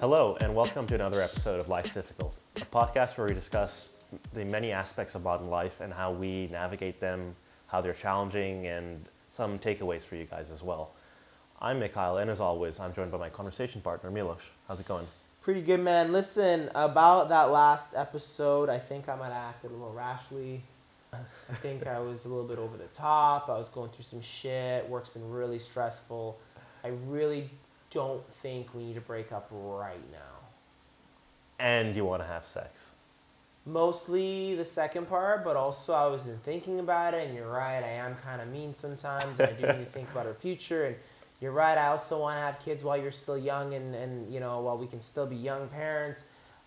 Hello, and welcome to another episode of Life's Difficult, a podcast where we discuss the many aspects of modern life and how we navigate them, how they're challenging, and some takeaways for you guys as well. I'm Mikhail, and as always, I'm joined by my conversation partner, Milos. How's it going? Pretty good, man. Listen, about that last episode, I think I might have acted a little rashly. I think I was a little bit over the top. I was going through some shit. Work's been really stressful. I really don't think we need to break up right now. And you want to have sex. Mostly the second part, but also I was been thinking about it, and you're right. I am kind of mean sometimes. And I do need to think about our future. And you're right. I also want to have kids while you're still young, and and you know while we can still be young parents.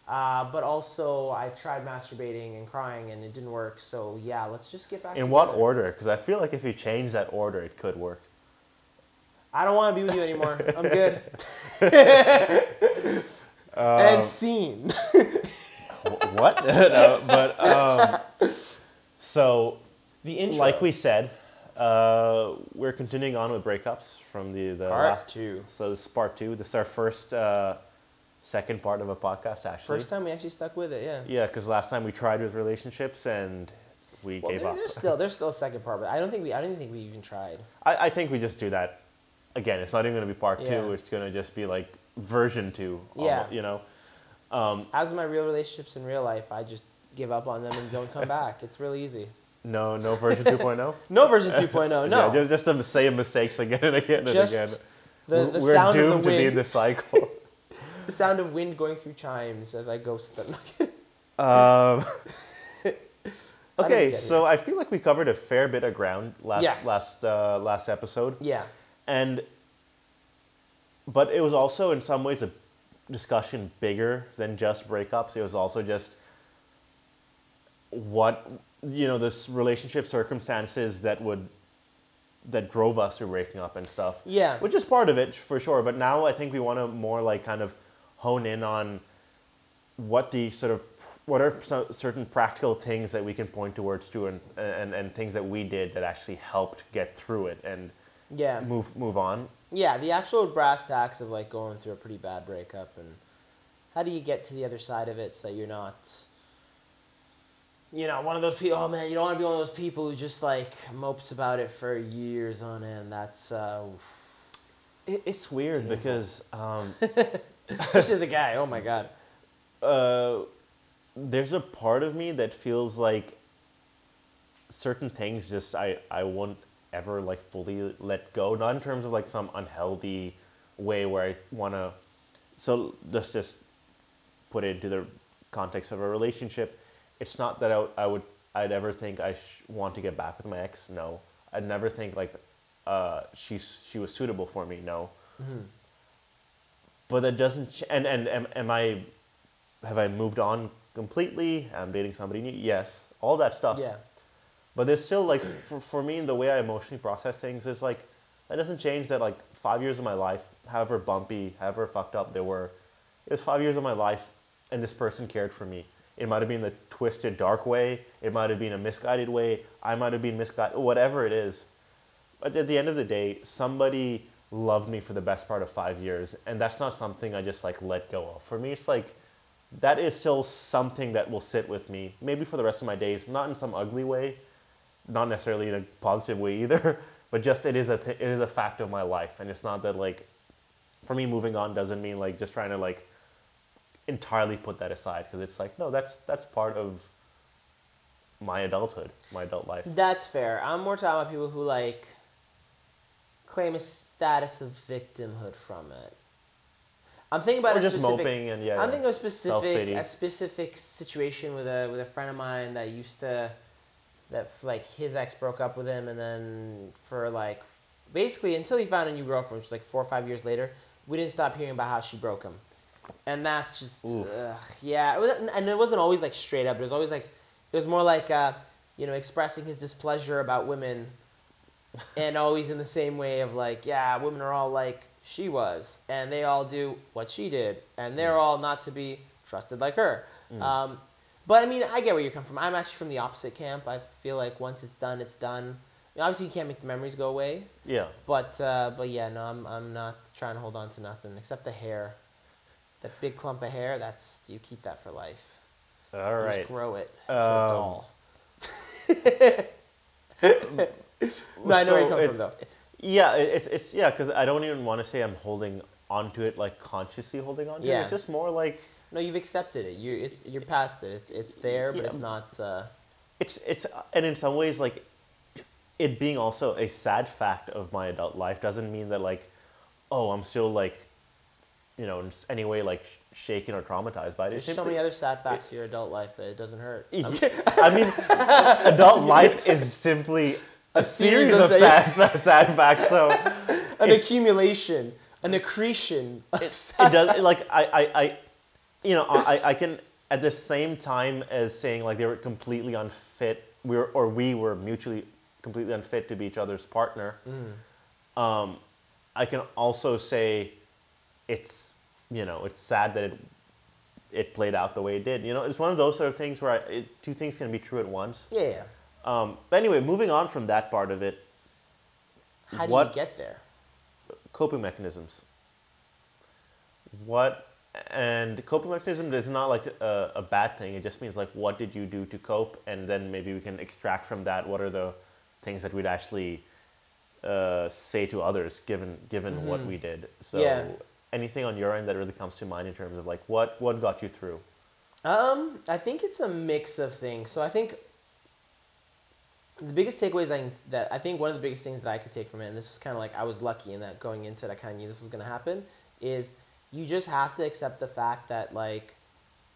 Uh, but also, I tried masturbating and crying, and it didn't work. So yeah, let's just get back. In what order? Because I feel like if you change that order, it could work. I don't want to be with you anymore. I'm good. Um, and scene. What? no, but um, so the intro. like we said, uh, we're continuing on with breakups from the the Part last. two. So this is part two. This is our first uh, second part of a podcast, actually. First time we actually stuck with it. Yeah. Yeah, because last time we tried with relationships and we Well, gave up. there's still there's still a second part, but I don't think we I don't think we even tried. I, I think we just do that again. It's not even going to be part Yeah. two. It's going to just be like version two. Yeah. You know. Um, As with my real relationships in real life, I just give up on them and don't come back. It's really easy. no, no version 2.0. No version 2.0. No. Yeah, just just the same mistakes again and again and Just again. the, We're- the We're sound doomed of the to be in wind. this cycle. The sound of wind going through chimes as I ghost them. um, okay, it. so I feel like we covered a fair bit of ground last Yeah. last uh, last episode, yeah. And but it was also in some ways a discussion bigger than just breakups. It was also just what you know this relationship circumstances that would that drove us to breaking up and stuff. Yeah. which is part of it for sure. But now I think we want to more like kind of hone in on what the sort of what are so- certain practical things that we can point towards to and, and and things that we did that actually helped get through it and Yeah. move move on. Yeah, the actual brass tacks of like going through a pretty bad breakup and how do you get to the other side of it so that you're not you know, one of those people oh man, you don't want to be one of those people who just like mopes about it for years on end. That's uh It, it's weird because um, as a guy, oh my god. uh, there's a part of me that feels like certain things just I, I won't ever like fully let go. Not in terms of like some unhealthy way where I want to. So let's just put it into the context of a relationship. It's not that I, I would I'd ever think I sh- want to get back with my ex. No, I'd never think like uh, she's she was suitable for me. No, but that doesn't. Ch- and and am, am I have I moved on completely? I'm dating somebody new. Yes, all that stuff. Yeah. But there's still like mm. for, for me the way I emotionally process things is like that doesn't change that like five years of my life, however bumpy, however fucked up they were, it was five years of my life and this person cared for me. It might have been the twisted dark way, it might have been a misguided way, I might have been misguided, whatever it is. But at the end of the day, somebody loved me for the best part of five years, and that's not something I just like let go of. For me, it's like that is still something that will sit with me, maybe for the rest of my days, not in some ugly way, not necessarily in a positive way either, but just it is a th- it is a fact of my life, and it's not that like for me moving on doesn't mean like just trying to like entirely put that aside because it's like no, that's that's part of my adulthood, my adult life. That's fair. I'm more talking about people who like claim a status of victimhood from it. I'm thinking about Or a just specific, moping and yeah. I'm yeah. thinking of a specific Self-pity. a specific situation with a with a friend of mine that used to that like his ex broke up with him and then for like basically until he found a new girlfriend, which was like four or five years later, we didn't stop hearing about how she broke him, and that's just ugh, yeah. It was, and it wasn't always like straight up. It was always like it was more like uh, you know expressing his displeasure about women, and always in the same way of like yeah, women are all like she was, and they all do what she did, and they're all not to be trusted like her. Mm. Um, but I mean, I get where you're coming from. I'm actually from the opposite camp. I feel like once it's done, it's done. I mean, obviously, you can't make the memories go away, yeah. but uh, but yeah, no, I'm I'm not trying to hold on to nothing except the hair. That big clump of hair, that's you keep that for life. All You right. Just grow it into a Um, doll. no, I know where you So come from though. Yeah, it's it's yeah, because I don't even want to say I'm holding onto it like consciously holding onto it. Yeah. It's just more like No, you've accepted it. You it's you're past it. It's it's there, but Yeah. it's not. Uh, it's it's and in some ways like it being also a sad fact of my adult life doesn't mean that like oh I'm still like you know in any way like shaken or traumatized by it. there's so many other sad facts to your adult life that it doesn't hurt. I mean, adult life is simply a, series, series of of sad, sad, sad facts. So An accumulation, an accretion. Of it does like I, I, I you know I, I can at the same time as saying like they were completely unfit we were or we were mutually completely unfit to be each other's partner um, i can also say it's you know it's sad that it it played out the way it did you know it's one of those sort of things where I, it, two things can be true at once yeah, yeah. um, but anyway moving on from that part of it How do What- you get there? coping mechanisms. What and coping mechanism is not like a, a bad thing. It just means like what did you do to cope, and then maybe we can extract from that what are the things that we'd actually uh, say to others given given what Mhm. we did. So Yeah. anything on your end that really comes to mind in terms of like what what got you through? Um, I think it's a mix of things. So I think the biggest takeaways I, that I think one of the biggest things that I could take from it, and this was kind of like I was lucky in that going into it, I kind of knew this was going to happen, is you just have to accept the fact that like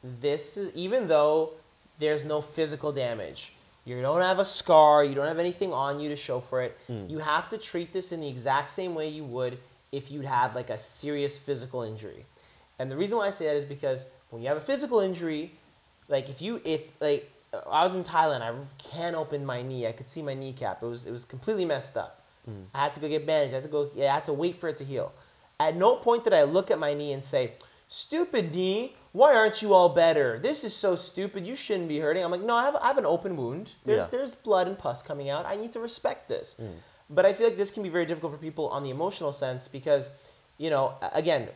this is even though there's no physical damage, you don't have a scar, you don't have anything on you to show for it. Mm. You have to treat this in the exact same way you would if you'd had like a serious physical injury. And the reason why I say that is because when you have a physical injury, like if you if like I was in Thailand, I can't open my knee. I could see my kneecap. It was it was completely messed up. Mm. I had to go get bandaged. I had to go. Yeah, I had to wait for it to heal. At no point did I look at my knee and say, "Stupid knee, why aren't you all better? This is so stupid. You shouldn't be hurting." I'm like, "No, I have I have an open wound. There's Yeah. there's blood and pus coming out. I need to respect this." Mm. But I feel like this can be very difficult for people on the emotional sense because, you know, again,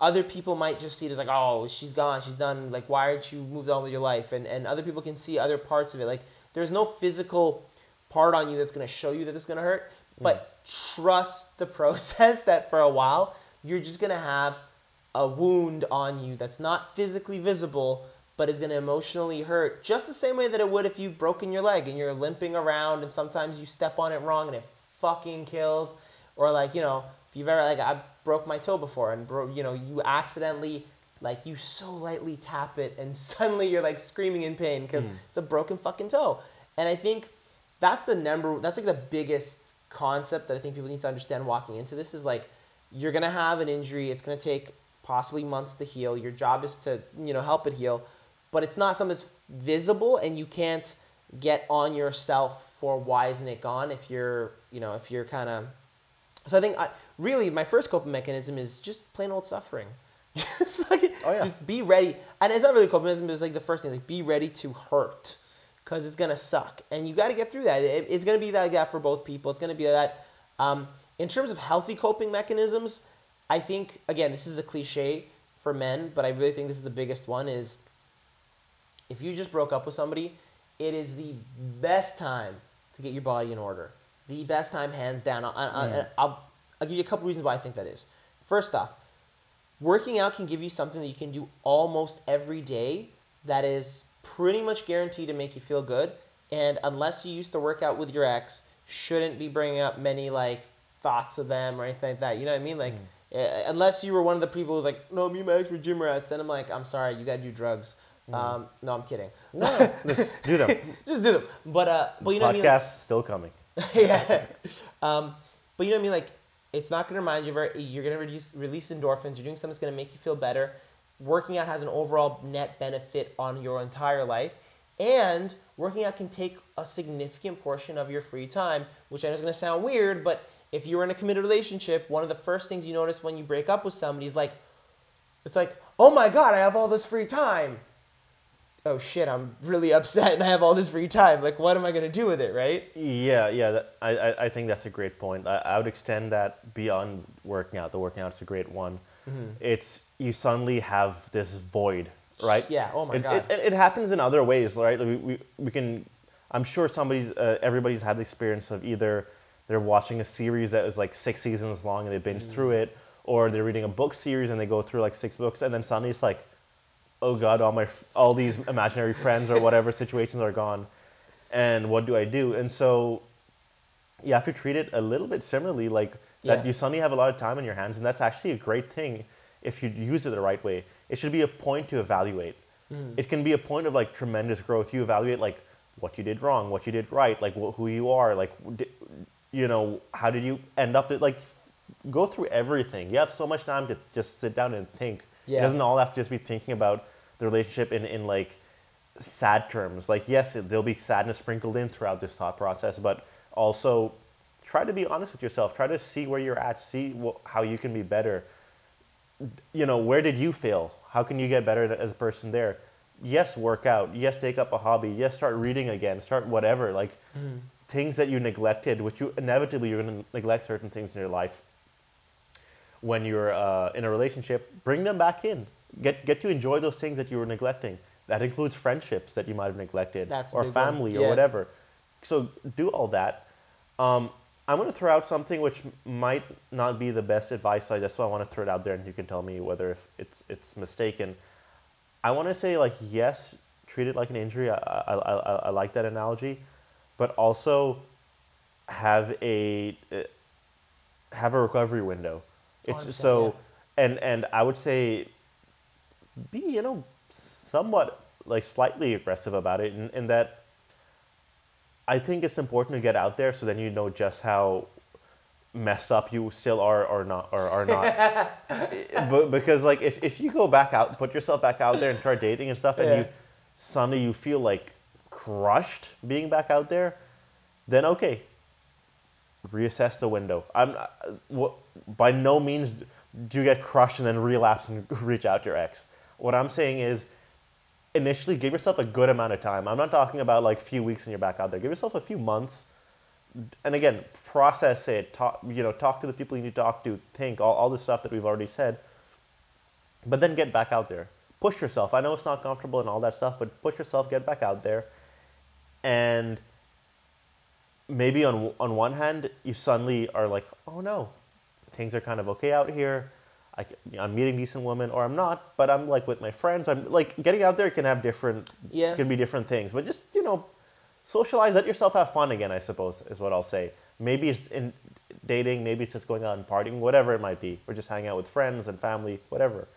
other people might just see it as like, oh, she's gone, she's done. Like, why aren't you moved on with your life? And and other people can see other parts of it. Like, there's no physical part on you that's gonna show you that it's gonna hurt. But trust the process that for a while you're just gonna have a wound on you that's not physically visible, but is gonna emotionally hurt just the same way that it would if you've broken your leg and you're limping around and sometimes you step on it wrong and it fucking kills. Or like, you know, if you've ever like I broke my toe before and bro you know, you accidentally like you so lightly tap it and suddenly you're like screaming in pain because Mm. it's a broken fucking toe. And I think that's the number that's like the biggest concept that I think people need to understand walking into this is like you're gonna have an injury, it's gonna take possibly months to heal. Your job is to, you know, help it heal. But it's not something that's visible and you can't get on yourself for why isn't it gone if you're you know, if you're kinda so I think I, really my first coping mechanism is just plain old suffering. just like Oh, yeah. just be ready. And it's not really coping mechanism, it's like the first thing, like be ready to hurt. Cause it's gonna suck. And you gotta get through that. It- it's gonna be like that for both people. It's gonna be that um, in terms of healthy coping mechanisms, I think again, this is a cliche for men, but I really think this is the biggest one is if you just broke up with somebody, it is the best time to get your body in order. The best time, hands down. I, I, Mm. I'll, I'll give you a couple reasons why I think that is. First off, working out can give you something that you can do almost every day that is pretty much guaranteed to make you feel good. And unless you used to work out with your ex, shouldn't be bringing up many like thoughts of them or anything like that. You know what I mean? Like, uh, unless you were one of the people who's like, no, me and my ex were gym rats, then I'm like, I'm sorry, you gotta do drugs. Um, no, I'm kidding. No, let's do them. Just do them. But uh, but you know what I mean? Podcast still coming. yeah. Um, but you know what I mean? Like, it's not going to remind you of very, you're going to release, release endorphins. You're doing something that's going to make you feel better. Working out has an overall net benefit on your entire life. And working out can take a significant portion of your free time, which I know is going to sound weird, but if you're in a committed relationship, one of the first things you notice when you break up with somebody is like, it's like, oh my God, I have all this free time. oh shit, I'm really upset and I have all this free time. Like, what am I gonna do with it, right? Yeah, yeah. That, I, I, I think that's a great point. I, I would extend that beyond working out. The working out is a great one. Mm-hmm. It's you suddenly have this void, right? Yeah. Oh my it, god. It, it, happens in other ways, right? We, we, we can. I'm sure somebody's uh, everybody's had the experience of either they're watching a series that is like six seasons long and they binge through Mm. it, or they're reading a book series and they go through like six books and then suddenly it's like, oh god, all my all these imaginary friends or whatever situations are gone, and what do I do? And so you have to treat it a little bit similarly, like that Yeah. you suddenly have a lot of time on your hands, and that's actually a great thing if you use it the right way. It should be a point to evaluate. Mm. It can be a point of like tremendous growth. You evaluate like what you did wrong, what you did right, like wh- who you are, like you know how did you end up at like go through everything. You have so much time to just sit down and think. It doesn't all have to just be thinking about the relationship in, in like sad terms. Like, yes, it, there'll be sadness sprinkled in throughout this thought process, but also try to be honest with yourself. Try to see where you're at, see how you can be better. You know, where did you fail? How can you get better as a person there? Yes, work out. Yes, take up a hobby. Yes, start reading again. Start whatever. Like Mm. things that you neglected, which you inevitably you're going to neglect certain things in your life when you're uh, in a relationship, bring them back in. Get get to enjoy those things that you were neglecting. That includes friendships that you might have neglected, That's or family, or whatever. So do all that. Um, I'm going to throw out something which might not be the best advice. So that's why I want to throw it out there, and you can tell me whether if it's it's mistaken. I want to say like yes, treat it like an injury. I, I, I, I like that analogy, but also have a uh, have a recovery window. It's 100%, so, and and I would say, be you know, somewhat like slightly aggressive about it, in, in that. I think it's important to get out there so then you know just how messed up you still are or not or are not. but because like if, if you go back out, put yourself back out there and start dating and stuff, and Yeah. you suddenly you feel like crushed being back out there, then okay, reassess the window. I'm uh, wh- by no means do you get crushed and then relapse and reach out to your ex. What I'm saying is initially give yourself a good amount of time. I'm not talking about like a few weeks and you're back out there. Give yourself a few months. And again, process it. Talk, you know, talk to the people you need to talk to. Think all, all the stuff that we've already said. But then get back out there. Push yourself. I know it's not comfortable and all that stuff, but push yourself. Get back out there. And maybe on on one hand, you suddenly are like, oh no, things are kind of okay out here. I, am meeting decent women, or I'm not, but I'm like with my friends. I'm like getting out there can have different, Yeah. can be different things. But just you know, socialize, let yourself have fun again. I suppose is what I'll say. Maybe it's in dating, maybe it's just going out and partying, whatever it might be, or just hanging out with friends and family, whatever.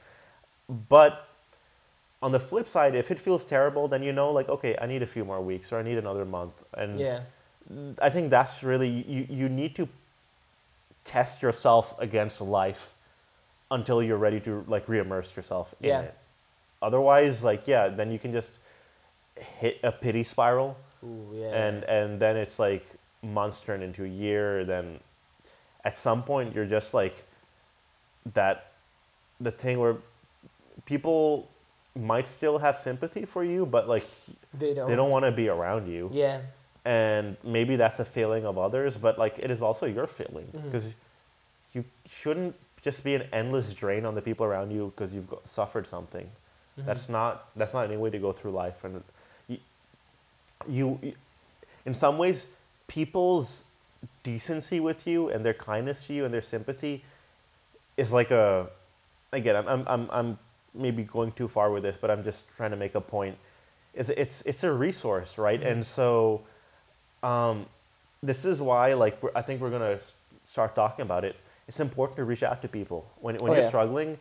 But on the flip side, if it feels terrible, then you know, like, okay, I need a few more weeks, or I need another month, and Yeah. I think that's really you, you need to test yourself against life until you're ready to like re-immerse yourself in Yeah. it. Otherwise, like yeah, then you can just hit a pity spiral Ooh, yeah. and and then it's like months turn into a year then at some point you're just like that the thing where people might still have sympathy for you but like they don't. they don't want to be around you Yeah. and maybe that's a failing of others but like it is also your failing mm-hmm. because you shouldn't just be an endless drain on the people around you because you've got, suffered something Mhm. that's not that's not any way to go through life and you, you you- in some ways people's decency with you and their kindness to you and their sympathy is like a again I'm, I'm, I'm, I'm maybe going too far with this but i'm just trying to make a point is it's it's a resource right Mhm. and so um, this is why like we're, i think we're going to start talking about it it's important to reach out to people. When, when Oh, you're yeah. struggling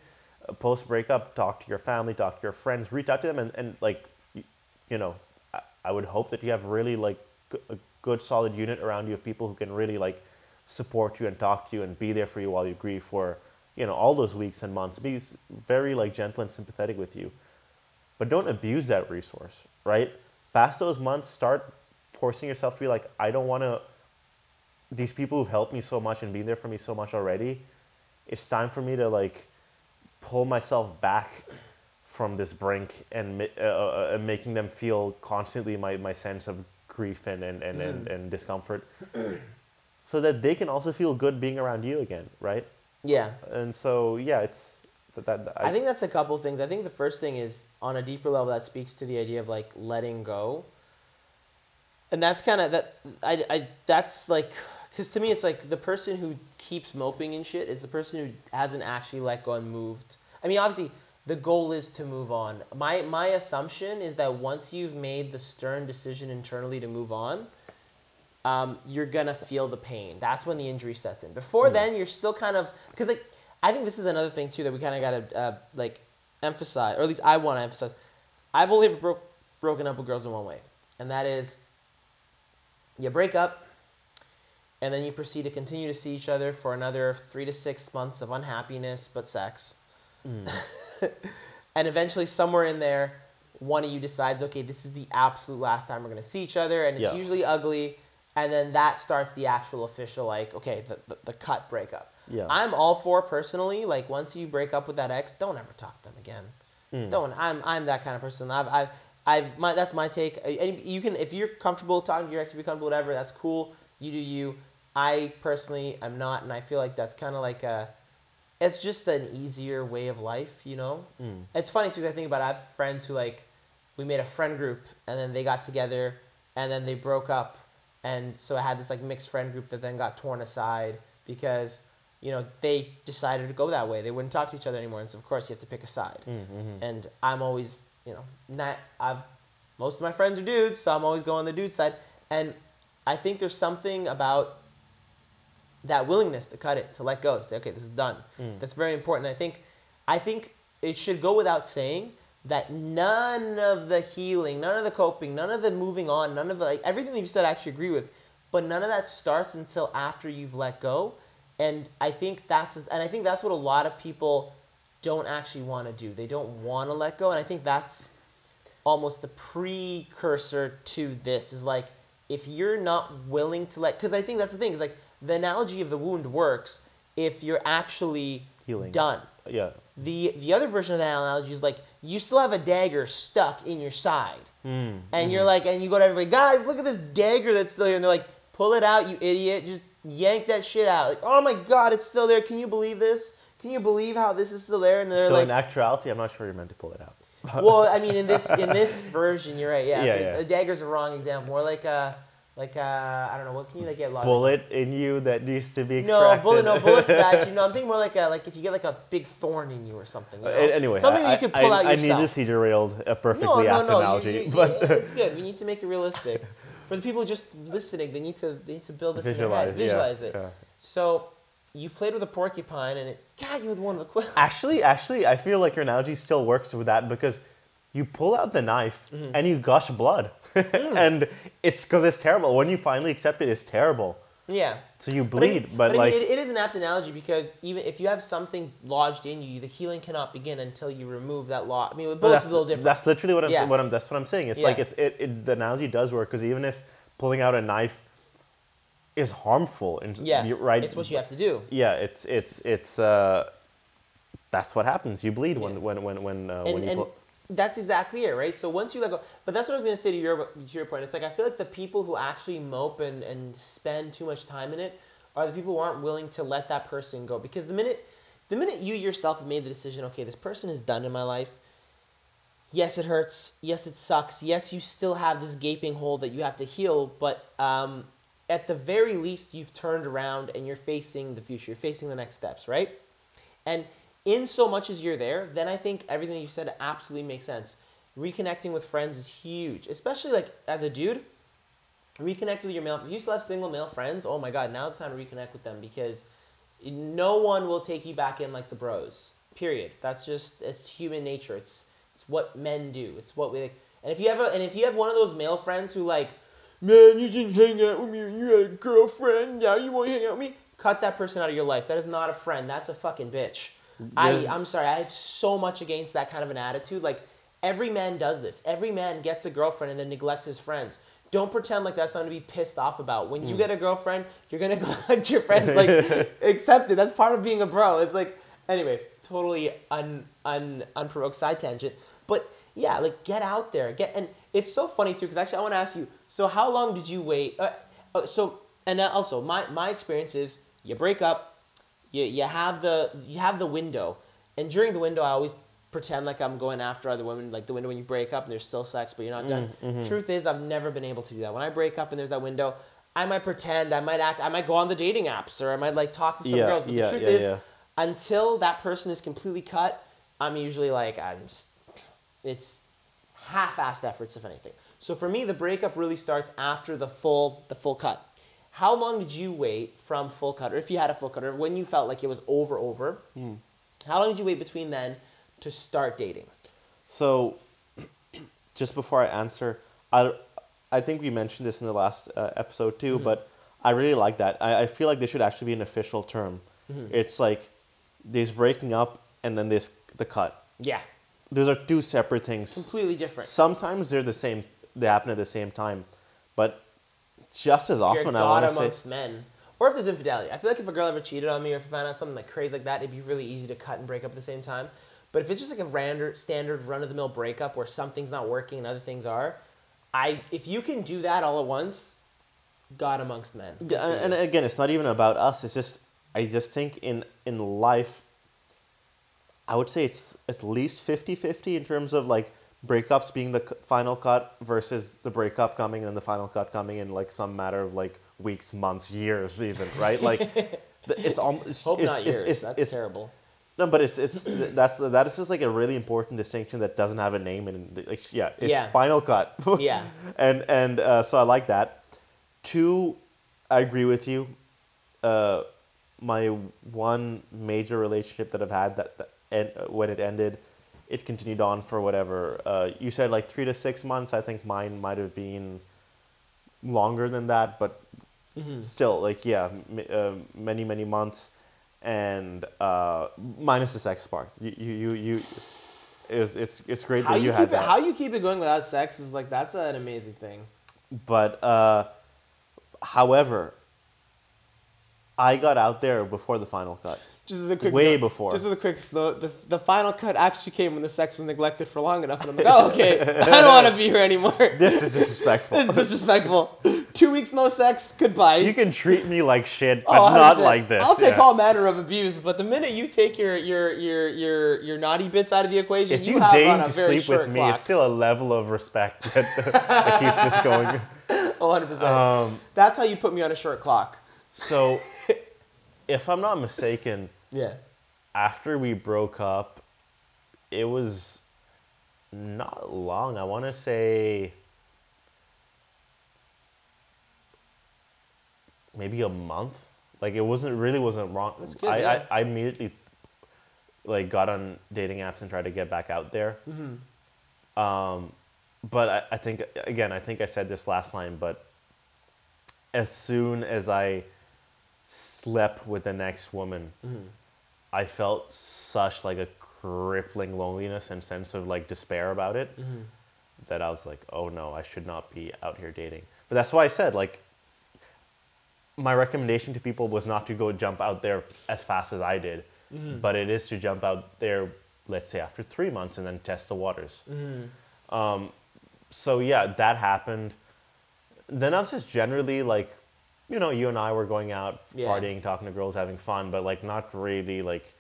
uh, post breakup talk to your family talk to your friends reach out to them and, and like y- you know I, I would hope that you have really like g- a good solid unit around you of people who can really like support you and talk to you and be there for you while you grieve for you know all those weeks and months. Be very like gentle and sympathetic with you. But don't abuse that resource right? Past those months start forcing yourself to be like i don't want to these people who've helped me so much and been there for me so much already it's time for me to like pull myself back from this brink and uh, uh, uh, making them feel constantly my, my sense of grief and and, and, and, and discomfort, so that they can also feel good being around you again, right? Yeah. And so yeah, it's that. that I, think that's a couple things. I think the first thing is on a deeper level that speaks to the idea of like letting go. And that's kind of that I, I that's like cuz to me it's like the person who keeps moping and shit is the person who hasn't actually let go and moved. I mean obviously the goal is to move on. My my assumption is that once you've made the stern decision internally to move on, um, you're gonna feel the pain. That's when the injury sets in. Before then, you're still kind of because like I think this is another thing too that we kind of gotta uh, like emphasize, or at least I want to emphasize. I've only ever broke, broken up with girls in one way, and that is you break up, and then you proceed to continue to see each other for another three to six months of unhappiness but sex, and eventually somewhere in there, one of you decides, okay, this is the absolute last time we're gonna see each other, and it's Yeah. usually ugly, and then that starts the actual official like, okay, the, the, the cut breakup. Yeah. I'm all for personally, like once you break up with that ex, don't ever talk to them again. Mm. Don't. I'm I'm that kind of person. I've I've I've my that's my take. You can if you're comfortable talking to your ex, if you're comfortable, whatever, that's cool. You do you. I personally am not, and I feel like that's kind of like a. It's just an easier way of life, you know. Mm. It's funny too. I think about it. I have friends who like, we made a friend group, and then they got together, and then they broke up, and so I had this like mixed friend group that then got torn aside because you know they decided to go that way. They wouldn't talk to each other anymore, and so of course you have to pick a side. Mm-hmm. And I'm always, you know, not I've most of my friends are dudes, so I'm always going the dude side. And I think there's something about that willingness to cut it, to let go, to say, okay, this is done. Mm. That's very important. I think I think it should go without saying that none of the healing, none of the coping, none of the moving on, none of the, like everything that you said I actually agree with, but none of that starts until after you've let go. And I think that's and I think that's what a lot of people don't actually want to do. They don't want to let go, and I think that's almost the precursor to this is like if you're not willing to let because i think that's the thing is like the analogy of the wound works if you're actually Healing. done Yeah. the the other version of that analogy is like you still have a dagger stuck in your side Mm. and you're like and you go to everybody guys look at this dagger that's still here and they're like pull it out you idiot just yank that shit out like oh my god it's still there can you believe this can you believe how this is still there and they're Though like in actuality, I'm not sure you're meant to pull it out. well, I mean, in this in this version, you're right. Yeah, Yeah, yeah. a dagger's a wrong example. More like a like I don't know. What can you like get? Bullet in you that needs to be extracted. No, bullet. No, bullet's bad. You know, I'm thinking more like a like if you get like a big thorn in you or something. You Uh, anyway, something I, you could pull I, out I yourself. need to see derailed a perfectly no, no, apt no. analogy, you, you, but yeah, it's good. We need to make it realistic. For the people just listening, they need to they need to build this in their head, visualize, yeah, visualize it. yeah. So you played with a porcupine and it got you with one of the quills. Actually, actually, I feel like your analogy still works with that because you pull out the knife Mm-hmm. and you gush blood, Mm. and it's because it's terrible. When you finally accept it, it's terrible. Yeah. So you But I mean- bleed, but, I mean, like it, it is an apt analogy because even if you have something lodged in you, the healing cannot begin until you remove that law. I mean, with But bullets a little different. That's literally what I'm. Yeah. What I'm. That's what I'm saying. It's Yeah. like it's it, it. The analogy does work because even if pulling out a knife is harmful, and yeah, right. It's what you have to do. Yeah, it's it's it's. Uh, that's what happens. You bleed when Yeah. when when when uh, and, when you. and pull- that's exactly it, right? So once you let go, but that's what I was gonna say to your to your point. It's like I feel like the people who actually mope and, and spend too much time in it are the people who aren't willing to let that person go. Because the minute the minute you yourself have made the decision, okay, this person is done in my life. Yes, it hurts. Yes, it sucks. Yes, you still have this gaping hole that you have to heal. But um, at the very least, you've turned around and you're facing the future. You're facing the next steps, right? And in so much as you're there, then I think everything you said absolutely makes sense. Reconnecting with friends is huge, especially like as a dude. Reconnect with your male. If you still have single male friends, oh my god, now it's time to reconnect with them because no one will take you back in like the bros. Period. That's just it's human nature. It's it's what men do. It's what we. And if you have a, and if you have one of those male friends who like, man, you didn't hang out with me. You had a girlfriend. Now you won't hang out with me. Cut that person out of your life. That is not a friend. That's a fucking bitch. I I'm sorry. I have so much against that kind of an attitude. Like every man does this. Every man gets a girlfriend and then neglects his friends. Don't pretend like that's something to be pissed off about. When you get a girlfriend, you're gonna neglect your friends. Like accept it. That's part of being a bro. It's like Anyway, totally un, un unprovoked side tangent. But yeah, like get out there, get and it's so funny too because actually I want to ask you. So how long did you wait? Uh, uh, so and uh, also my my experience is you break up, you you have the you have the window, and during the window I always pretend like I'm going after other women, like the window when you break up and there's still sex but you're not done. Mm, mm-hmm. Truth is I've never been able to do that. When I break up and there's that window. I might pretend, I might act, I might go on the dating apps, or I might like talk to some Yeah, girls. But yeah, the truth yeah, is, until that person is completely cut, I'm usually like, I'm just, it's half-assed efforts if anything. So for me, the breakup really starts after the full, the full cut. How long did you wait from full cut, or if you had a full cut, or when you felt like it was over, over? Hmm. How long did you wait between then to start dating? So, just before I answer, I, I think we mentioned this in the last uh, episode too, but I really like that. I, I feel like this should actually be an official term. It's like there's breaking up and then there's the cut. Yeah, Those are two separate things. completely different. Sometimes they're the same. They happen at the same time, but just as often I want to say amongst men. Or if there's infidelity. I feel like if a girl ever cheated on me or if I found out something like crazy like that, it'd be really easy to cut and break up at the same time. But if it's just like a random, standard run of the mill breakup where something's not working and other things are, I if you can do that all at once, God amongst men. Yeah, uh, for and again, it's not even about us. It's just I just think in in life, I would say it's at least 50-50 in terms of like breakups being the final cut versus the breakup coming and the final cut coming in like some matter of like weeks, months, years, even right. Like the- it's almost Hope it's, not it's, yours. it's, That's it's, terrible. no, but it's it's that's that is just like a really important distinction that doesn't have a name and like yeah, it's Yeah. final cut. Yeah. and and uh, so I like that. Two, I agree with you. Uh, my one major relationship that I've had that, that and when it ended, it continued on for whatever. Uh, you said like three to six months. I think mine might have been longer than that, but Mm-hmm. still, like yeah, m- uh, many many months, and uh, minus the sex part. You you you. you it was, it's it's great How that you, you, had it, that. how you keep it going without sex is like that's an amazing thing. But uh, however, I got out there before the final cut. Just as a quick Way note- before. Just as a quick note, the, the final cut actually came when the sex was neglected for long enough, and I'm like, oh okay, I don't want to be here anymore. This is disrespectful. This is disrespectful. Two weeks no sex, goodbye. you can treat me like shit, but Oh, not like this. I'll take yeah. all manner of abuse, but the minute you take your your your your your naughty bits out of the equation, If you, have deign on a to very sleep with me, clock. it's still a level of respect that, that keeps this going. 100%. Um, That's how you put me on a short clock. so, if I'm not mistaken, Yeah. after we broke up, it was not long. I want to say maybe a month. Like it wasn't really wasn't wrong. Good, I, yeah. I, I immediately like got on dating apps and tried to get back out there. Mm-hmm. Um, but I, I think again, I think I said this last line, but as soon as I slept with the next woman, Mm-hmm. I felt such like a crippling loneliness and sense of like despair about it Mm-hmm. that I was like, oh no, I should not be out here dating. But that's why I said like my recommendation to people was not to go jump out there as fast as I did, Mm-hmm. but it is to jump out there, let's say after three months and then test the waters. Mm-hmm. Um, so yeah, that happened. Then I was just generally like, you know, you and I were going out, Yeah. partying, talking to girls, having fun, but like not really like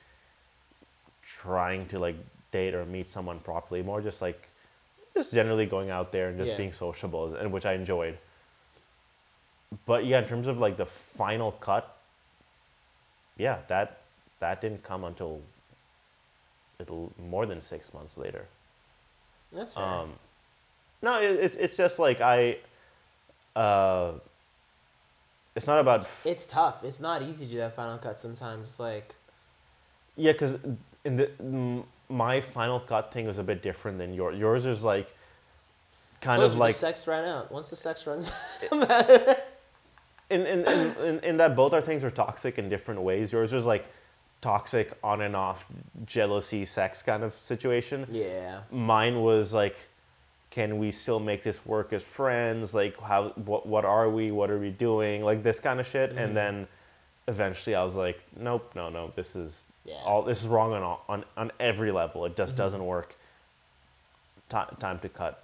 trying to like date or meet someone properly. More just like, just generally going out there and just Yeah. being sociable, and which I enjoyed. But yeah, in terms of like the final cut, yeah, that that didn't come until little more than six months later. That's fair. Um, no, it, it's it's just like I. Uh, it's not about it's tough. It's not easy to do that final cut sometimes. It's like, yeah, because in the m- my final cut thing was a bit different than yours. Yours is like kind of like the sex ran out. Once the sex runs in, in, in, in, in that both our things were toxic in different ways. Yours was like toxic on and off jealousy, sex kind of situation. Yeah. mine was like can we still make this work as friends like how what, what are we what are we doing like this kind of shit Mhm. and then eventually i was like nope no no this is Yeah. All this is wrong on all, on on every level. It Mm-hmm. just doesn't work. Ti- time to cut.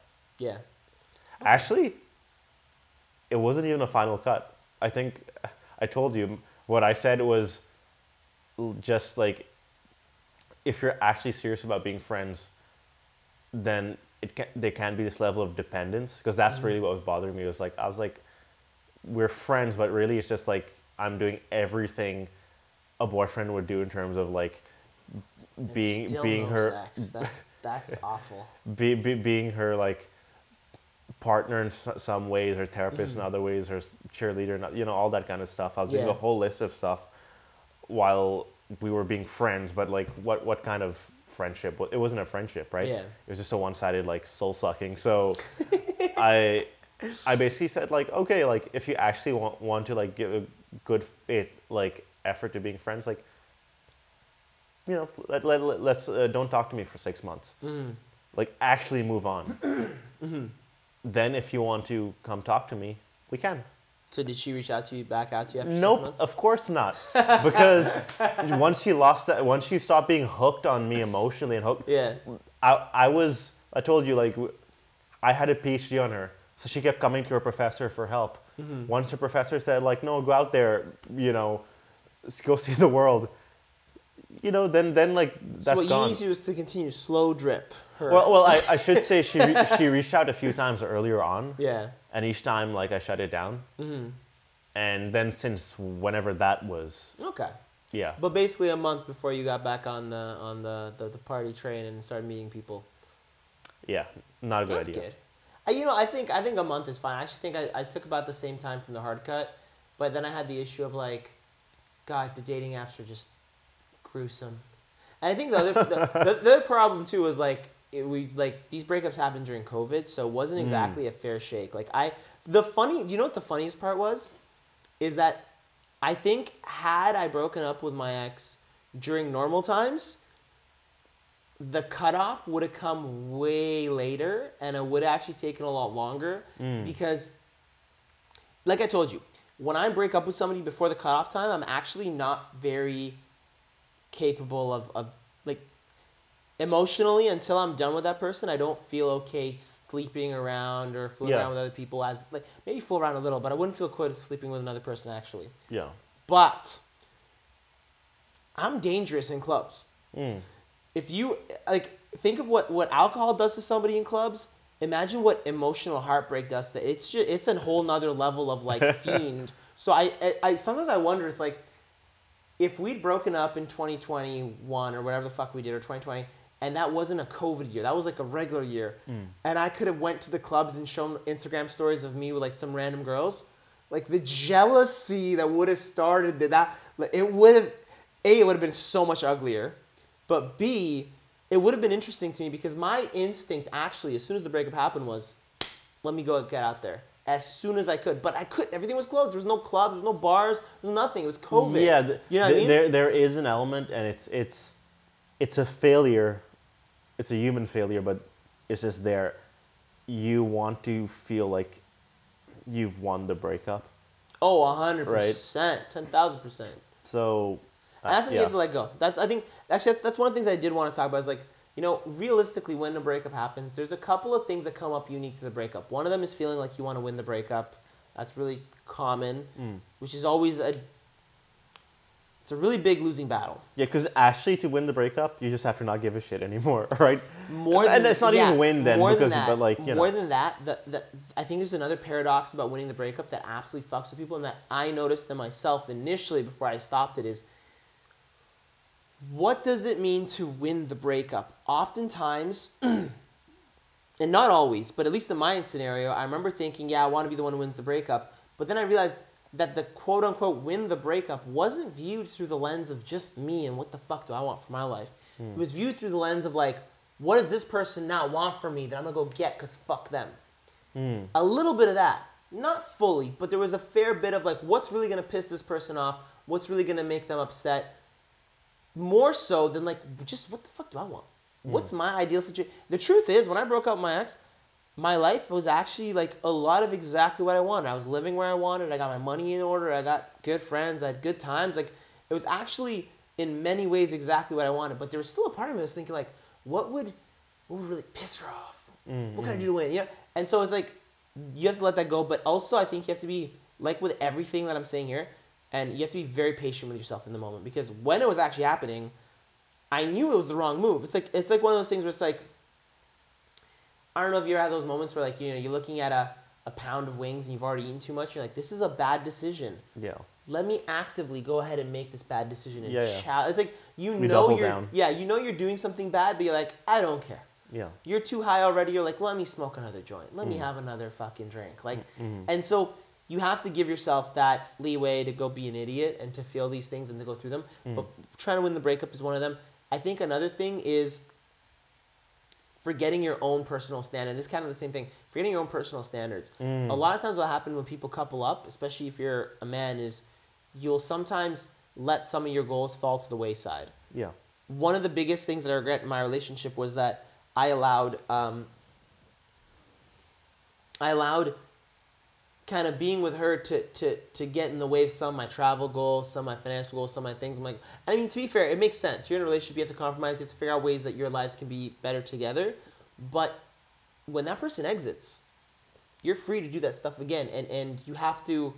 Yeah. Actually, it wasn't even a final cut. I think I told you what I said was just like if you're actually serious about being friends, then it can there can be this level of dependence because that's mm-hmm. really what was bothering me. It was like I was like, we're friends, but really it's just like I'm doing everything a boyfriend would do in terms of like being being no her sex. That's that's awful. be, be, being her like partner in some ways or therapist in mm-hmm. other ways or cheerleader and you know all that kind of stuff i was doing a whole list of stuff while we were being friends but like what what kind of friendship it wasn't a friendship right Yeah. it was just a one-sided like soul sucking so i i basically said like okay like if you actually want, want to like give a good faith like effort to being friends like you know let, let, let, let's uh, don't talk to me for six months Mm. like actually move on. Then if you want to come talk to me, we can. So did she reach out to you back out to you after six Nope, months? of course not. Because once she lost that, once she stopped being hooked on me emotionally and hooked, Yeah. I, I was, I told you, like, I had a PhD on her. So she kept coming to her professor for help. Mm-hmm. Once her professor said, like, no, go out there, you know, go see the world. You know, then, then like, that's so what gone. you need to do is to continue slow drip her. Well, well, I, I should say she re- she reached out a few times earlier on, yeah. and each time like I shut it down. hmm And then since whenever that was, Okay. yeah, But basically a month before you got back on the on the, the, the party train and started meeting people. yeah, not a good That's idea. good. I, you know, I think I think a month is fine. I actually think I, I took about the same time from the hard cut, but then I had the issue of like, God, the dating apps are just gruesome. And I think the other the, the, the other problem too was like it, we like these breakups happened during COVID, so it wasn't Mm. exactly a fair shake. Like I, the funny, you know what the funniest part was, is that I think had I broken up with my ex during normal times, the cutoff would have come way later and it would have actually taken a lot longer Mm. because like i told you when i break up with somebody before the cutoff time i'm actually not very capable of, of like emotionally until i'm done with that person i don't feel okay sleeping around or fooling Yeah. around with other people as like maybe fool around a little but i wouldn't feel good sleeping with another person actually Yeah. but i'm dangerous in clubs Mm. if you like think of what what alcohol does to somebody in clubs imagine what emotional heartbreak does to it's just it's a whole nother level of like fiend so I, I i sometimes i wonder it's like if we'd broken up in 2021 or whatever the fuck we did or 2020 and that wasn't a covid year. That was like a regular year. Mm. And i could have went to the clubs and shown instagram stories of me with like some random girls. Like the jealousy that would have started that, it would have a it would have been so much uglier but b it would have been interesting to me because my instinct actually as soon as the breakup happened was let me go get out there as soon as i could. But i couldn't. Everything was closed. There was no clubs. There was no bars. There was nothing. It was covid. Yeah, th- you know what i mean? there there is an element, and it's it's it's a failure. It's a human failure, but it's just there. You want to feel like you've won the breakup, oh 100% Right. 10000% so uh, that's something you yeah. have to let go. That's I think actually that's, that's one of the things I did want to talk about. Is like you know realistically when a breakup happens, there's a couple of things that come up unique to the breakup. One of them is feeling like you want to win the breakup. That's really common, Mm. which is always a it's a really big losing battle. Yeah, because actually, to win the breakup, you just have to not give a shit anymore, right? More And than it's not yeah, even win then, because- that, but, like, you more know. than that, the, the, I think there's another paradox about winning the breakup that absolutely fucks with people, and that I noticed in myself initially before I stopped it is what does it mean to win the breakup? Oftentimes, and not always, but at least in my scenario, I remember thinking, yeah, I want to be the one who wins the breakup. But then I realized that the quote unquote win the breakup wasn't viewed through the lens of just me and what the fuck do I want for my life. It was viewed through the lens of like, what does this person not want from me that I'm gonna go get because fuck them? Mm. A little bit of that. Not fully, but there was a fair bit of like, what's really gonna piss this person off? What's really gonna make them upset? More so than like, just what the fuck do I want? What's my ideal situation? The truth is, when I broke up with my ex, my life was actually like a lot of exactly what I wanted. I was living where I wanted. I got my money in order. I got good friends. I had good times. Like it was actually in many ways exactly what I wanted, but there was still a part of me that was thinking like, what would, what would really piss her off? What can I mm-hmm. do to win? Yeah, and so it's like you have to let that go, but also I think you have to be like with everything that I'm saying here, and you have to be very patient with yourself in the moment because when it was actually happening, I knew it was the wrong move. It's like it's like one of those things where it's like I don't know if you ever had those moments where like you know you're looking at a, a pound of wings and you've already eaten too much. You're like, this is a bad decision. Yeah. Let me actively go ahead and make this bad decision and Yeah, yeah. It's like you We know you're down. yeah you know you're doing something bad, but you're like I don't care. Yeah. You're too high already. You're like, let me smoke another joint. Let me Mm. have another fucking drink. Like, Mhm. and so you have to give yourself that leeway to go be an idiot and to feel these things and to go through them. Mm. But trying to win the breakup is one of them. I think another thing is forgetting your own personal standard. This is kind of the same thing. Forgetting your own personal standards. Mm. A lot of times, what happens when people couple up, especially if you're a man, is you'll sometimes let some of your goals fall to the wayside Yeah. one of the biggest things that I regret in my relationship was that I allowed um, I allowed kind of being with her to, to, to get in the way of some of my travel goals, some of my financial goals, some of my things. I'm like, I mean, to be fair, it makes sense. You're in a relationship, you have to compromise, you have to figure out ways that your lives can be better together. But when that person exits, you're free to do that stuff again. And, and you have to,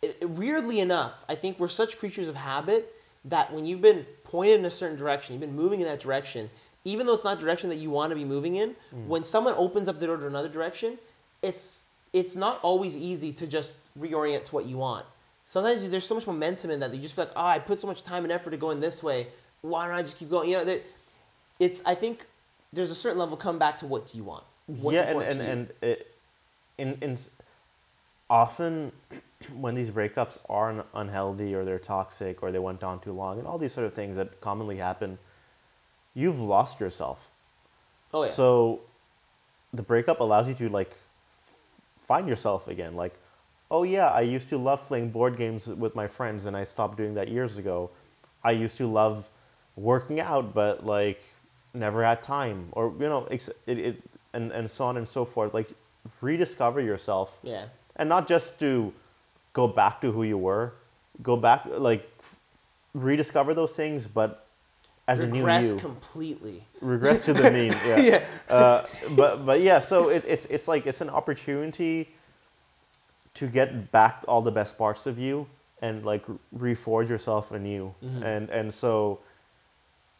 it, it- weirdly enough, I think we're such creatures of habit that when you've been pointed in a certain direction, you've been moving in that direction, even though it's not the direction that you want to be moving in, mm. when someone opens up the door to another direction, it's it's not always easy to just reorient to what you want. Sometimes there's so much momentum in that that you just feel like, oh, I put so much time and effort to go in this way. Why don't I just keep going? You know, it's I think there's a certain level come back to what do you want. What's yeah, and and, and it, in in often when these breakups are unhealthy or they're toxic or they went on too long and all these sort of things that commonly happen, you've lost yourself. oh yeah, So the breakup allows you to like find yourself again. Like, oh yeah, I used to love playing board games with my friends and I stopped doing that years ago. I used to love working out, but like never had time or you know, it, it and and so on and so forth. Like rediscover yourself yeah, and not just to go back to who you were, go back like f- rediscover those things, but as regress a new you completely. regress to the mean. Yeah. Yeah. Uh, but but yeah, so it, it's it's like it's an opportunity to get back all the best parts of you and like reforge yourself anew. Mhm. And and so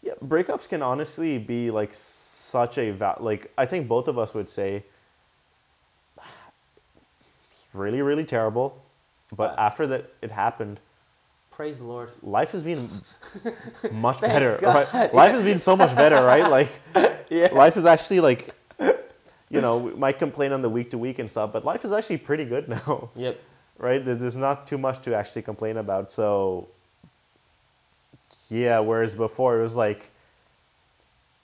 yeah, breakups can honestly be like such a va- like I think both of us would say it's really really terrible. But Yeah. after that it happened, Praise the Lord. life has been much better. God. Right? Life has been so much better, right? Like Yeah. life is actually like you know we might complain on the week to week and stuff but life is actually pretty good now Yep. right there's not too much to actually complain about so yeah whereas before it was like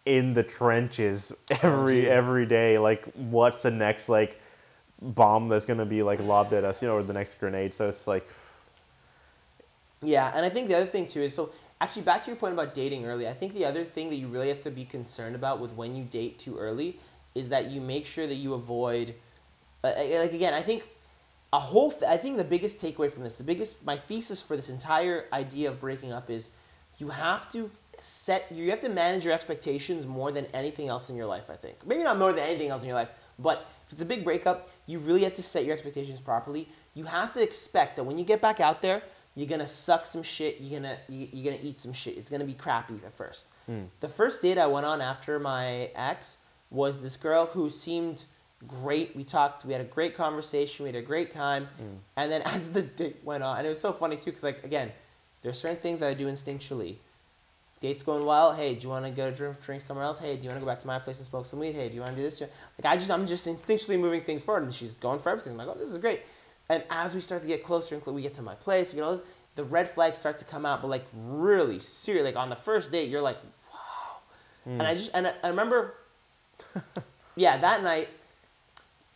in the trenches every every day like what's the next like bomb that's gonna be like lobbed at us you know or the next grenade so it's like Yeah, and I think the other thing too is so actually back to your point about dating early. I think the other thing that you really have to be concerned about with when you date too early is that you make sure that you avoid uh, uh, like again, I think a whole th- I think the biggest takeaway from this, the biggest my thesis for this entire idea of breaking up is you have to set you have to manage your expectations more than anything else in your life, I think. Maybe not more than anything else in your life, but if it's a big breakup, you really have to set your expectations properly. You have to expect that when you get back out there, you're gonna suck some shit. You're gonna you, you're gonna eat some shit. It's gonna be crappy at first. Hmm. The first date I went on after my ex was this girl who seemed great. We talked. We had a great conversation. We had a great time. Hmm. And then as the date went on, and it was so funny too, because like again, there's certain things that I do instinctually. Date's going well. Hey, do you want to go drink, drink somewhere else? Hey, do you want to go back to my place and smoke some weed? Hey, do you want to do this? Like I just, I'm just instinctually moving things forward, and she's going for everything. I'm like, oh, this is great. And as we start to get closer and we get to my place, we get all this, the red flags start to come out, but like really serious. Like on the first date, you're like, wow. And hmm. I just, and I, I remember, yeah, that night,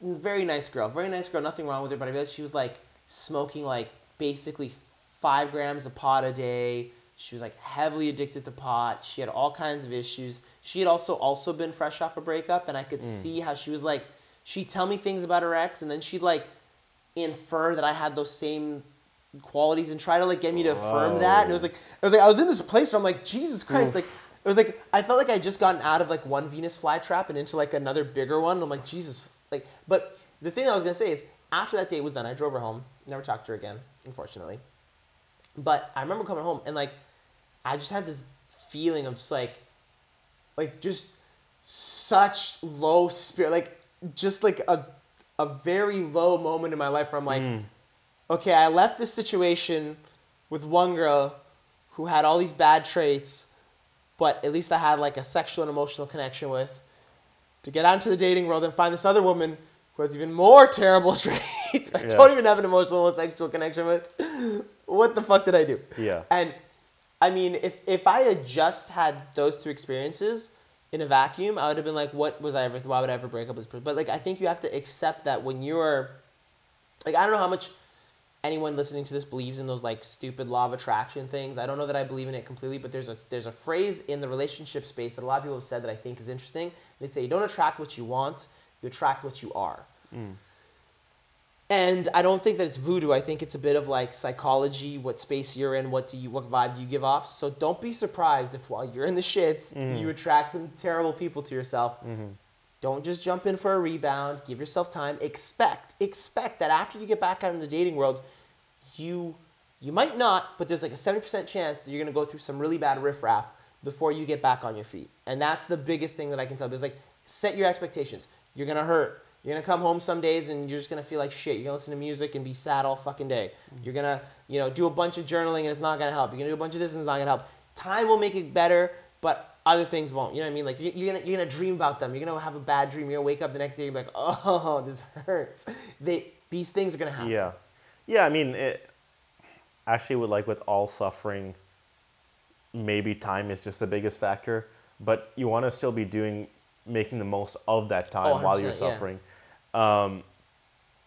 very nice girl, very nice girl, nothing wrong with her, but I realized she was like smoking like basically five grams of pot a day. She was like heavily addicted to pot. She had all kinds of issues. She had also also been fresh off a breakup, and I could hmm. see how she was like, she'd tell me things about her ex, and then she'd like infer that I had those same qualities and try to like get me to oh, affirm that. And it was like it was like I was in this place where I'm like Jesus Christ, like it was like I felt like I just gotten out of like one Venus flytrap and into like another bigger one. And I'm like Jesus, like. But the thing I was gonna say is after that date was done, I drove her home. Never talked to her again, unfortunately. But I remember coming home and like I just had this feeling of just like like just such low spirit like just like a a very low moment in my life where I'm like mm. okay, I left this situation with one girl who had all these bad traits, but at least I had like a sexual and emotional connection with. To get out into the dating world and find this other woman who has even more terrible traits, I Yeah. don't even have an emotional or sexual connection with. What the fuck did I do? Yeah. And I mean, if if I had just had those two experiences in a vacuum, I would have been like, what was I ever? Why would I ever break up with this person? But like, I think you have to accept that when you're like, I don't know how much anyone listening to this believes in those like stupid law of attraction things. I don't know that I believe in it completely, but there's a there's a phrase in the relationship space that a lot of people have said that I think is interesting. They say you don't attract what you want, you attract what you are. Mm. And I don't think that it's voodoo. I think it's a bit of like psychology, what space you're in, what do you what vibe do you give off. So don't be surprised if while you're in the shits, mm-hmm. you attract some terrible people to yourself. Mm-hmm. Don't just jump in for a rebound. Give yourself time. Expect expect that after you get back out in the dating world, you you might not, but there's like a 70% chance that you're gonna go through some really bad riffraff before you get back on your feet. And that's the biggest thing that I can tell. There's like set your expectations. You're gonna hurt. You're gonna come home some days and you're just gonna feel like shit. You're gonna listen to music and be sad all fucking day. Mm-hmm. You're gonna, you know, do a bunch of journaling and it's not gonna help. You're gonna do a bunch of this and it's not gonna help. Time will make it better, but other things won't. You know what I mean? Like you- you're gonna you're gonna dream about them. You're gonna have a bad dream. You're gonna wake up the next day and be like, oh, this hurts. They these things are gonna happen. Yeah, yeah. I mean, it, actually, with like with all suffering, maybe time is just the biggest factor. But you want to still be doing, making the most of that time Oh, while you're 100%, yeah. suffering. Um,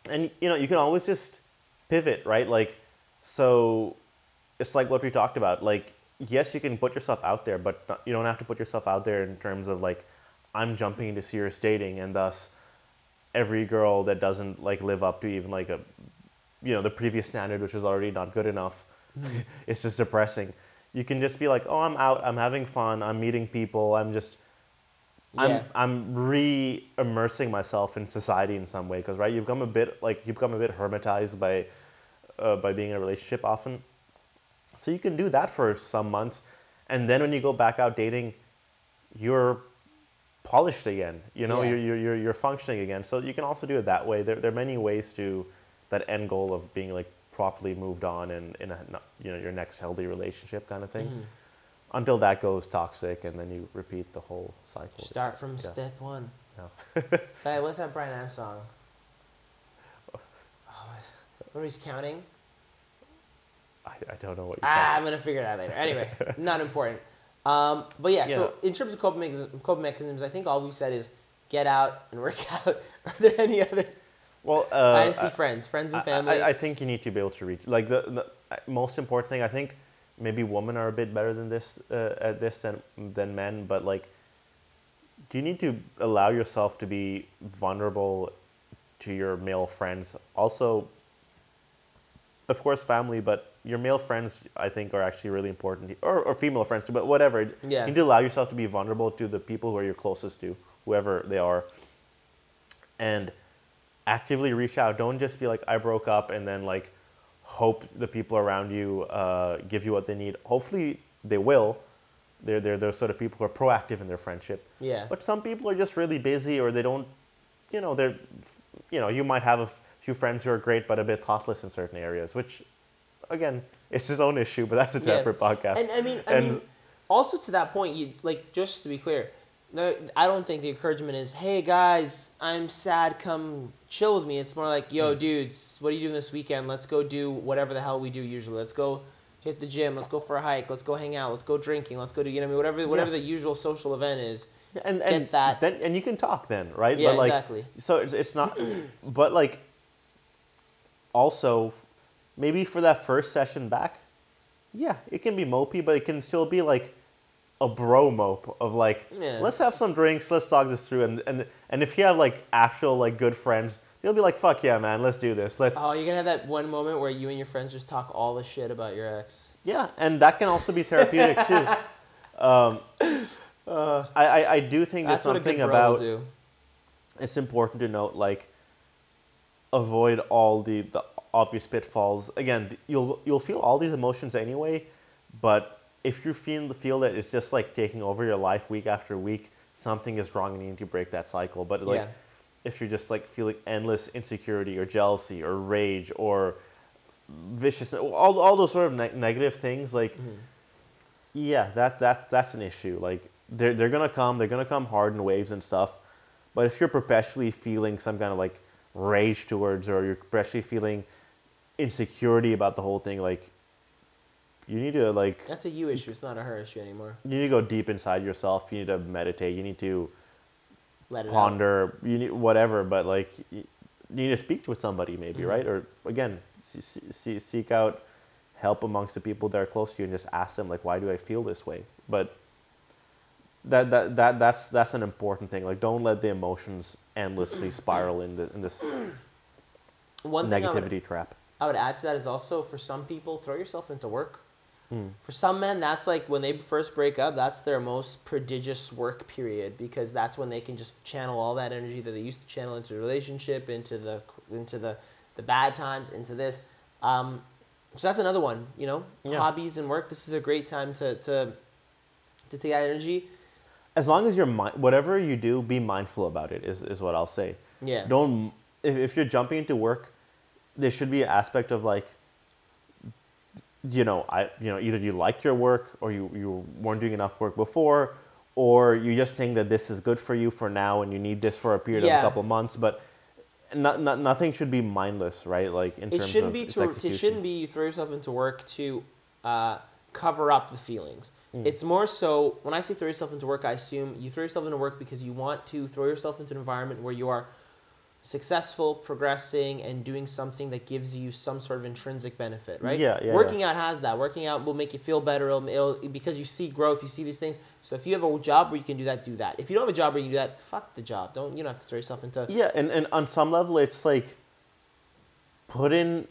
and you know, you can always just pivot, right? Like, so it's like what we talked about. Like, yes, you can put yourself out there, but not, you don't have to put yourself out there in terms of like, I'm jumping into serious dating, and thus every girl that doesn't like live up to even like a you know the previous standard which is already not good enough it's just depressing you can just be like oh i'm out i'm having fun i'm meeting people i'm just i'm Yeah. i'm re-immersing myself in society in some way because right you become a bit like you become a bit hermetized by uh, by being in a relationship often so you can do that for some months and then when you go back out dating you're polished again you know Yeah. you're, you're, you're, you're functioning again so you can also do it that way there, there are many ways to that end goal of being like properly moved on and in a you know your next healthy relationship kind of thing Mm-hmm. Until that goes toxic and then you repeat the whole cycle Start from Yeah. step one. Yeah. Say, what's that Bryan Adams song? Oh, when he's counting. I, I don't know what you're Ah, I'm gonna figure it out later. Anyway, not important. Um, but yeah, so in terms of coping mechanisms, coping mechanisms, I think all we've said is get out and work out. Are there any other? well uh, I see friends, friends and I- family. I, I think you need to be able to reach like the, the uh, most important thing. I think maybe women are a bit better than this uh, at this than than men, but like, do you need to allow yourself to be vulnerable to your male friends? Also, of course, family, but your male friends I think are actually really important, or or female friends too. But whatever, Yeah. you need to allow yourself to be vulnerable to the people who are your closest to, whoever they are, and actively reach out. Don't just be like, I broke up, and then like hope the people around you uh, give you what they need. Hopefully, they will. They're, they're those sort of people who are proactive in their friendship. yeah. But some people are just really busy, or they don't, you know, they're, you know, you might have a few friends who are great, but a bit thoughtless in certain areas, which, again, it's his own issue, but that's a Yeah. separate podcast. And I mean, I And- mean, also to that point, you like just to be clear, no, I don't think the encouragement is, "Hey guys, I'm sad. Come chill with me." It's more like, Hmm. "Yo, dudes, what are you doing this weekend? Let's go do whatever the hell we do usually. Let's go hit the gym. Let's go for a hike. Let's go hang out. Let's go drinking. Let's go do you know what I mean whatever whatever Yeah. the usual social event is." and get that. then and you can talk then, right? Yeah, but like, exactly. So it's it's not, but like, also, maybe for that first session back, yeah, it can be mopey, but it can still be like a bro mope of like, Yeah. let's have some drinks, let's talk this through, and and and if you have like actual like good friends you'll be like, "Fuck yeah, man, let's do this. Let's." Oh, you're gonna have that one moment where you and your friends just talk all the shit about your ex. Yeah, and that can also be therapeutic too. Um, Uh, I, I, I do think there's that's what a something about do. it's important to note like avoid all the, the obvious pitfalls. Again, you'll you'll feel all these emotions anyway, but if you feel feel that it's just like taking over your life week after week, something is wrong and you need to break that cycle. But like Yeah. if you're just like feeling endless insecurity or jealousy or rage or vicious all, all those sort of ne- negative things like Mm-hmm. yeah that that's that's an issue like they're, they're gonna come they're gonna come hard in waves and stuff but if you're perpetually feeling some kind of like rage towards or you're perpetually feeling insecurity about the whole thing like you need to like That's a you issue. It's not a her issue anymore. you need to go deep inside yourself you need to meditate you need to Let it out. ponder you need whatever but like you need to speak with somebody maybe Mhm. right or again see, see, seek out help amongst the people that are close to you and just ask them like why do i feel this way but that, that, that that's that's an important thing like don't let the emotions endlessly spiral in, the, in this One thing I would, negativity trap I would add to that is also for some people, throw yourself into work. Hmm. For some men, that's like when they first break up, that's their most prodigious work period because that's when they can just channel all that energy that they used to channel into the relationship, into the into the, the bad times, into this. Um, so that's another one, you know, Yeah. hobbies and work. This is a great time to to to take that energy. as long as you're mi- whatever you do be mindful about it is, is what i'll say Yeah. don't if, if you're jumping into work there should be an aspect of like you know i you know either you like your work or you, you weren't doing enough work before or you just think that this is good for you for now and you need this for a period of a couple months but not, not, nothing should be mindless right? Like in it terms shouldn't of be to, it shouldn't be you throw yourself into work to uh, cover up the feelings. Mm. it's more so when i say throw yourself into work i assume you throw yourself into work because you want to throw yourself into an environment where you are successful progressing and doing something that gives you some sort of intrinsic benefit right? Yeah, yeah, working out has that. Working out will make you feel better. It'll, it'll, because you see growth you see these things. So if you have a job where you can do that do that. If you don't have a job where you do that fuck the job. Don't you don't have to throw yourself into Yeah, and, and on some level, it's like put in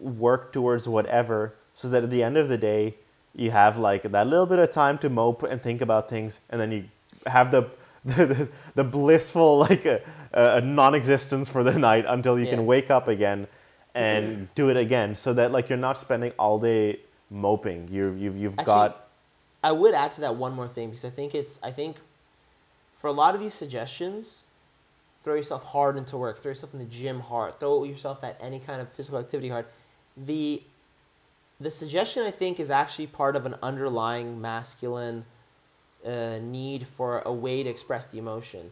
work towards whatever, so that at the end of the day, you have like that little bit of time to mope and think about things, and then you have the the, the blissful like a, a non-existence for the night until you Yeah. can wake up again and do it again, so that like you're not spending all day moping. You you've you've Actually, got I would add to that one more thing because I think it's I think for a lot of these suggestions, throw yourself hard into work, throw yourself in the gym hard, throw yourself at any kind of physical activity hard. The the suggestion I think is actually part of an underlying masculine uh, need for a way to express the emotion.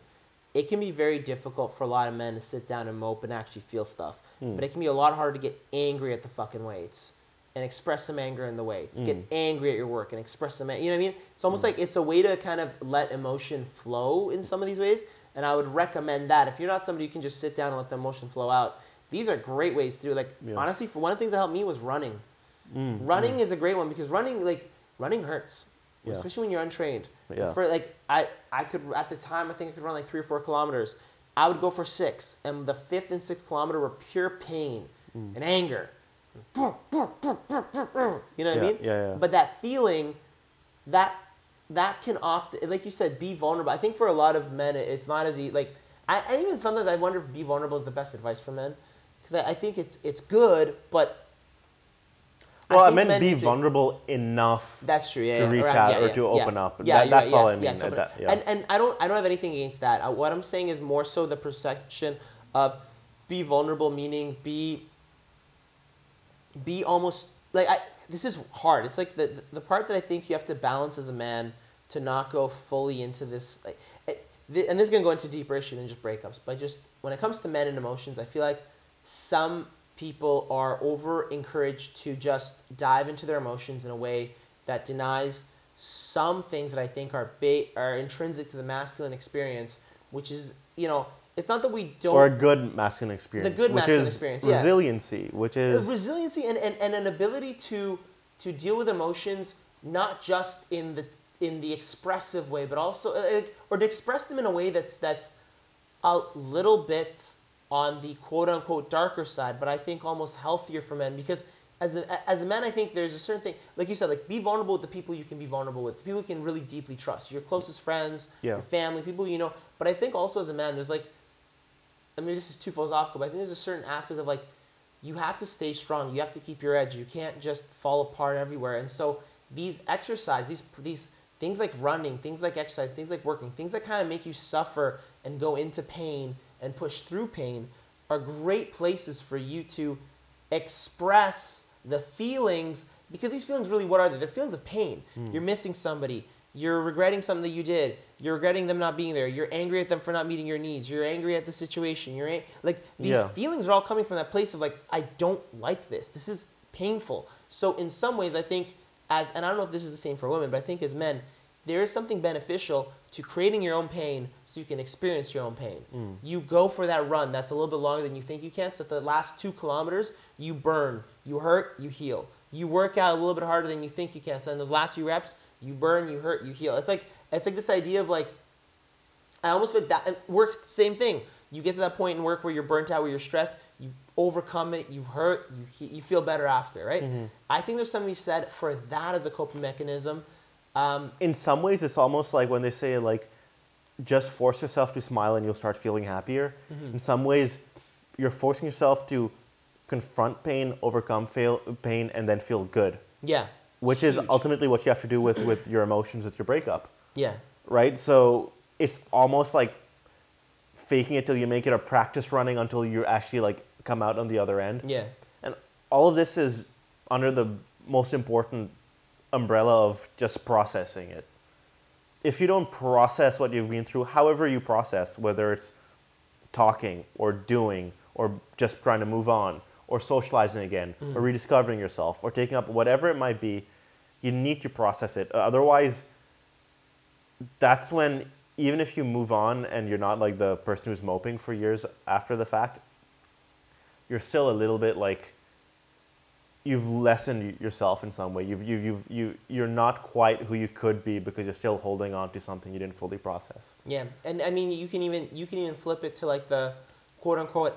It can be very difficult for a lot of men to sit down and mope and actually feel stuff, Hmm. but it can be a lot harder to get angry at the fucking weights and express some anger in the weights. Get Mm. angry at your work and express some, you know what I mean? It's almost like it's a way to kind of let emotion flow in some of these ways. And I would recommend that if you're not somebody who can just sit down and let the emotion flow out, these are great ways to do. it. Like Yeah. honestly, for one of the things that helped me was running. mm, Running is a great one because running, like running hurts, Yeah. especially when you're untrained. Yeah. For like I, I could at the time I think I could run like three or four kilometers. I would go for six, and the fifth and sixth kilometer were pure pain Mm. and anger. You know what Yeah, I mean? yeah, yeah. But that feeling, that that can often, like you said, be vulnerable. I think for a lot of men, it's not as easy. Like I, I even sometimes I wonder if be vulnerable is the best advice for men, because I, I think it's it's good, but well, I, think meant be to- vulnerable enough. That's true. Yeah, to reach right, out yeah, or yeah, to open up. Yeah, That- that's right, all I mean, yeah, that- totally. that- yeah. And and I don't I don't have anything against that. Uh, what I'm saying is more so the perception of be vulnerable, meaning be be almost like I. This is hard. It's like the the part that I think you have to balance as a man to not go fully into this like. it- And this is gonna go into deeper issue than just breakups, but just when it comes to men and emotions, I feel like some people are over encouraged to just dive into their emotions in a way that denies some things that I think are ba- are intrinsic to the masculine experience, which is you know it's not that we don't or a good masculine experience, the good which masculine is experience, yeah. resiliency, which is resiliency and, and, and an ability to to deal with emotions not just in the in the expressive way, but also uh, or to express them in a way that's that's a little bit on the quote unquote darker side, but I think almost healthier for men because as a, as a man, I think there's a certain thing, like you said, like be vulnerable with the people you can be vulnerable with, people you can really deeply trust, your closest friends, Yeah. your family, people you know. But I think also as a man, there's like, I mean, this is too philosophical, but I think there's a certain aspect of like, you have to stay strong. You have to keep your edge. You can't just fall apart everywhere. And so these exercise, these these things like running, things like exercise, things like working, things that kind of make you suffer and go into pain and push through pain are great places for you to express the feelings because these feelings really what are they? They're feelings of pain. Hmm. You're missing somebody. You're regretting something that you did. You're regretting them not being there. You're angry at them for not meeting your needs. You're angry at the situation. You're ang- like these Yeah. feelings are all coming from that place of like I don't like this. This is painful. So in some ways, I think as and I don't know if this is the same for women, but I think as men, there is something beneficial to creating your own pain so you can experience your own pain. Mm. You go for that run that's a little bit longer than you think you can. So the last two kilometers, you burn, you hurt, you heal. You work out a little bit harder than you think you can. So in those last few reps, you burn, you hurt, you heal. It's like it's like this idea of like I almost feel that it works the same thing. You get to that point in work where you're burnt out, where you're stressed, you overcome it, you hurt, you you feel better after, right? Mm-hmm. I think there's something to be said for that as a coping mechanism. Um, In some ways, it's almost like when they say like, just force yourself to smile and you'll start feeling happier. Mm-hmm. In some ways, you're forcing yourself to confront pain, overcome fail, pain, and then feel good, yeah, which is ultimately what you have to do with with your emotions with your breakup. yeah, right? So it's almost like faking it till you make it a practice running until you actually like come out on the other end. yeah, And all of this is under the most important umbrella of just processing it. If you don't process what you've been through, however you process, whether it's talking or doing or just trying to move on or socializing again or mm. rediscovering yourself or taking up whatever it might be, you need to process it. Otherwise, that's when even if you move on and you're not like the person who's moping for years after the fact, you're still a little bit like you've lessened yourself in some way. You've you you've you you're not quite who you could be because you're still holding on to something you didn't fully process. yeah. And I mean, you can even you can even flip it to like the quote unquote,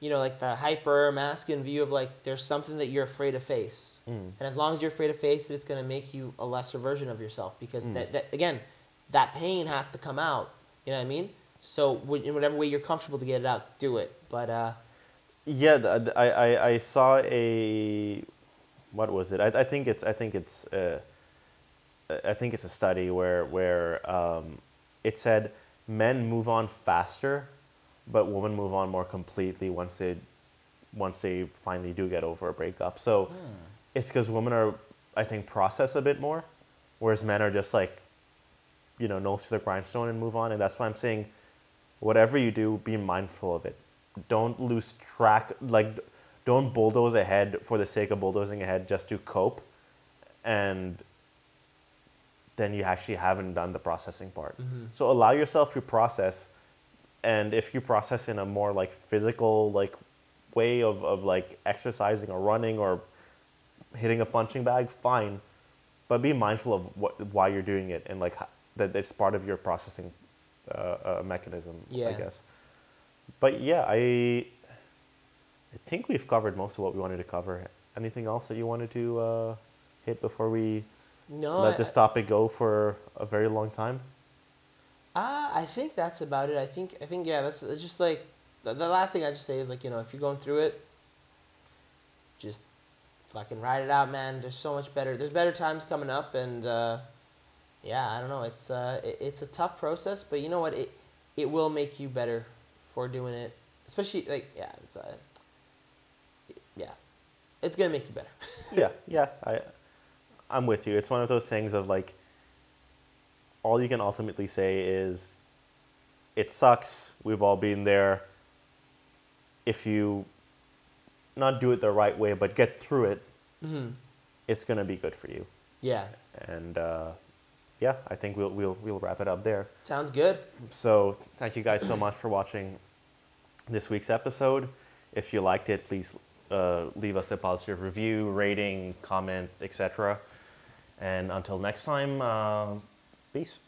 you know, like the hyper masculine view of like there's something that you're afraid to face, Mm. and as long as you're afraid to face it, it's gonna make you a lesser version of yourself because that, that again, that pain has to come out. You know what I mean? So in whatever way you're comfortable to get it out, do it. But uh, Yeah, the, I, I, I saw a what was it? I, I think it's I think it's uh, I think it's a study where where um, it said men move on faster, but women move on more completely once they once they finally do get over a breakup. So it's because women are I think process a bit more, whereas men are just like you know nose to the grindstone and move on. And that's why I'm saying whatever you do, be mindful of it. Don't lose track. Like, don't bulldoze ahead for the sake of bulldozing ahead just to cope, and then you actually haven't done the processing part. So allow yourself to process, and if you process in a more like physical like way of, of like exercising or running or hitting a punching bag, fine, but be mindful of what why you're doing it and like that it's part of your processing uh, uh, mechanism, I Yeah. guess. But yeah, I I think we've covered most of what we wanted to cover. Anything else that you wanted to uh, hit before we no, let I- this topic go for a very long time? Uh, I think that's about it. I think I think yeah, that's just like the, the last thing I just say is like you know if you're going through it, just fucking ride it out, man. There's so much better. There's better times coming up, and uh, yeah, I don't know. It's uh, it, it's a tough process, but you know what? It it will make you better for doing it. Especially like yeah, it's uh, yeah, it's gonna make you better. yeah, yeah, I, I'm with you. It's one of those things of like, all you can ultimately say is, it sucks. We've all been there. If you not do it the right way, but get through it, mm-hmm. it's gonna be good for you. Yeah, And uh, yeah, I think we'll we'll we'll wrap it up there. sounds good. So thank you guys so much for watching this week's episode. If you liked it, please uh, leave us a positive review, rating, comment, etc. And until next time, uh, peace.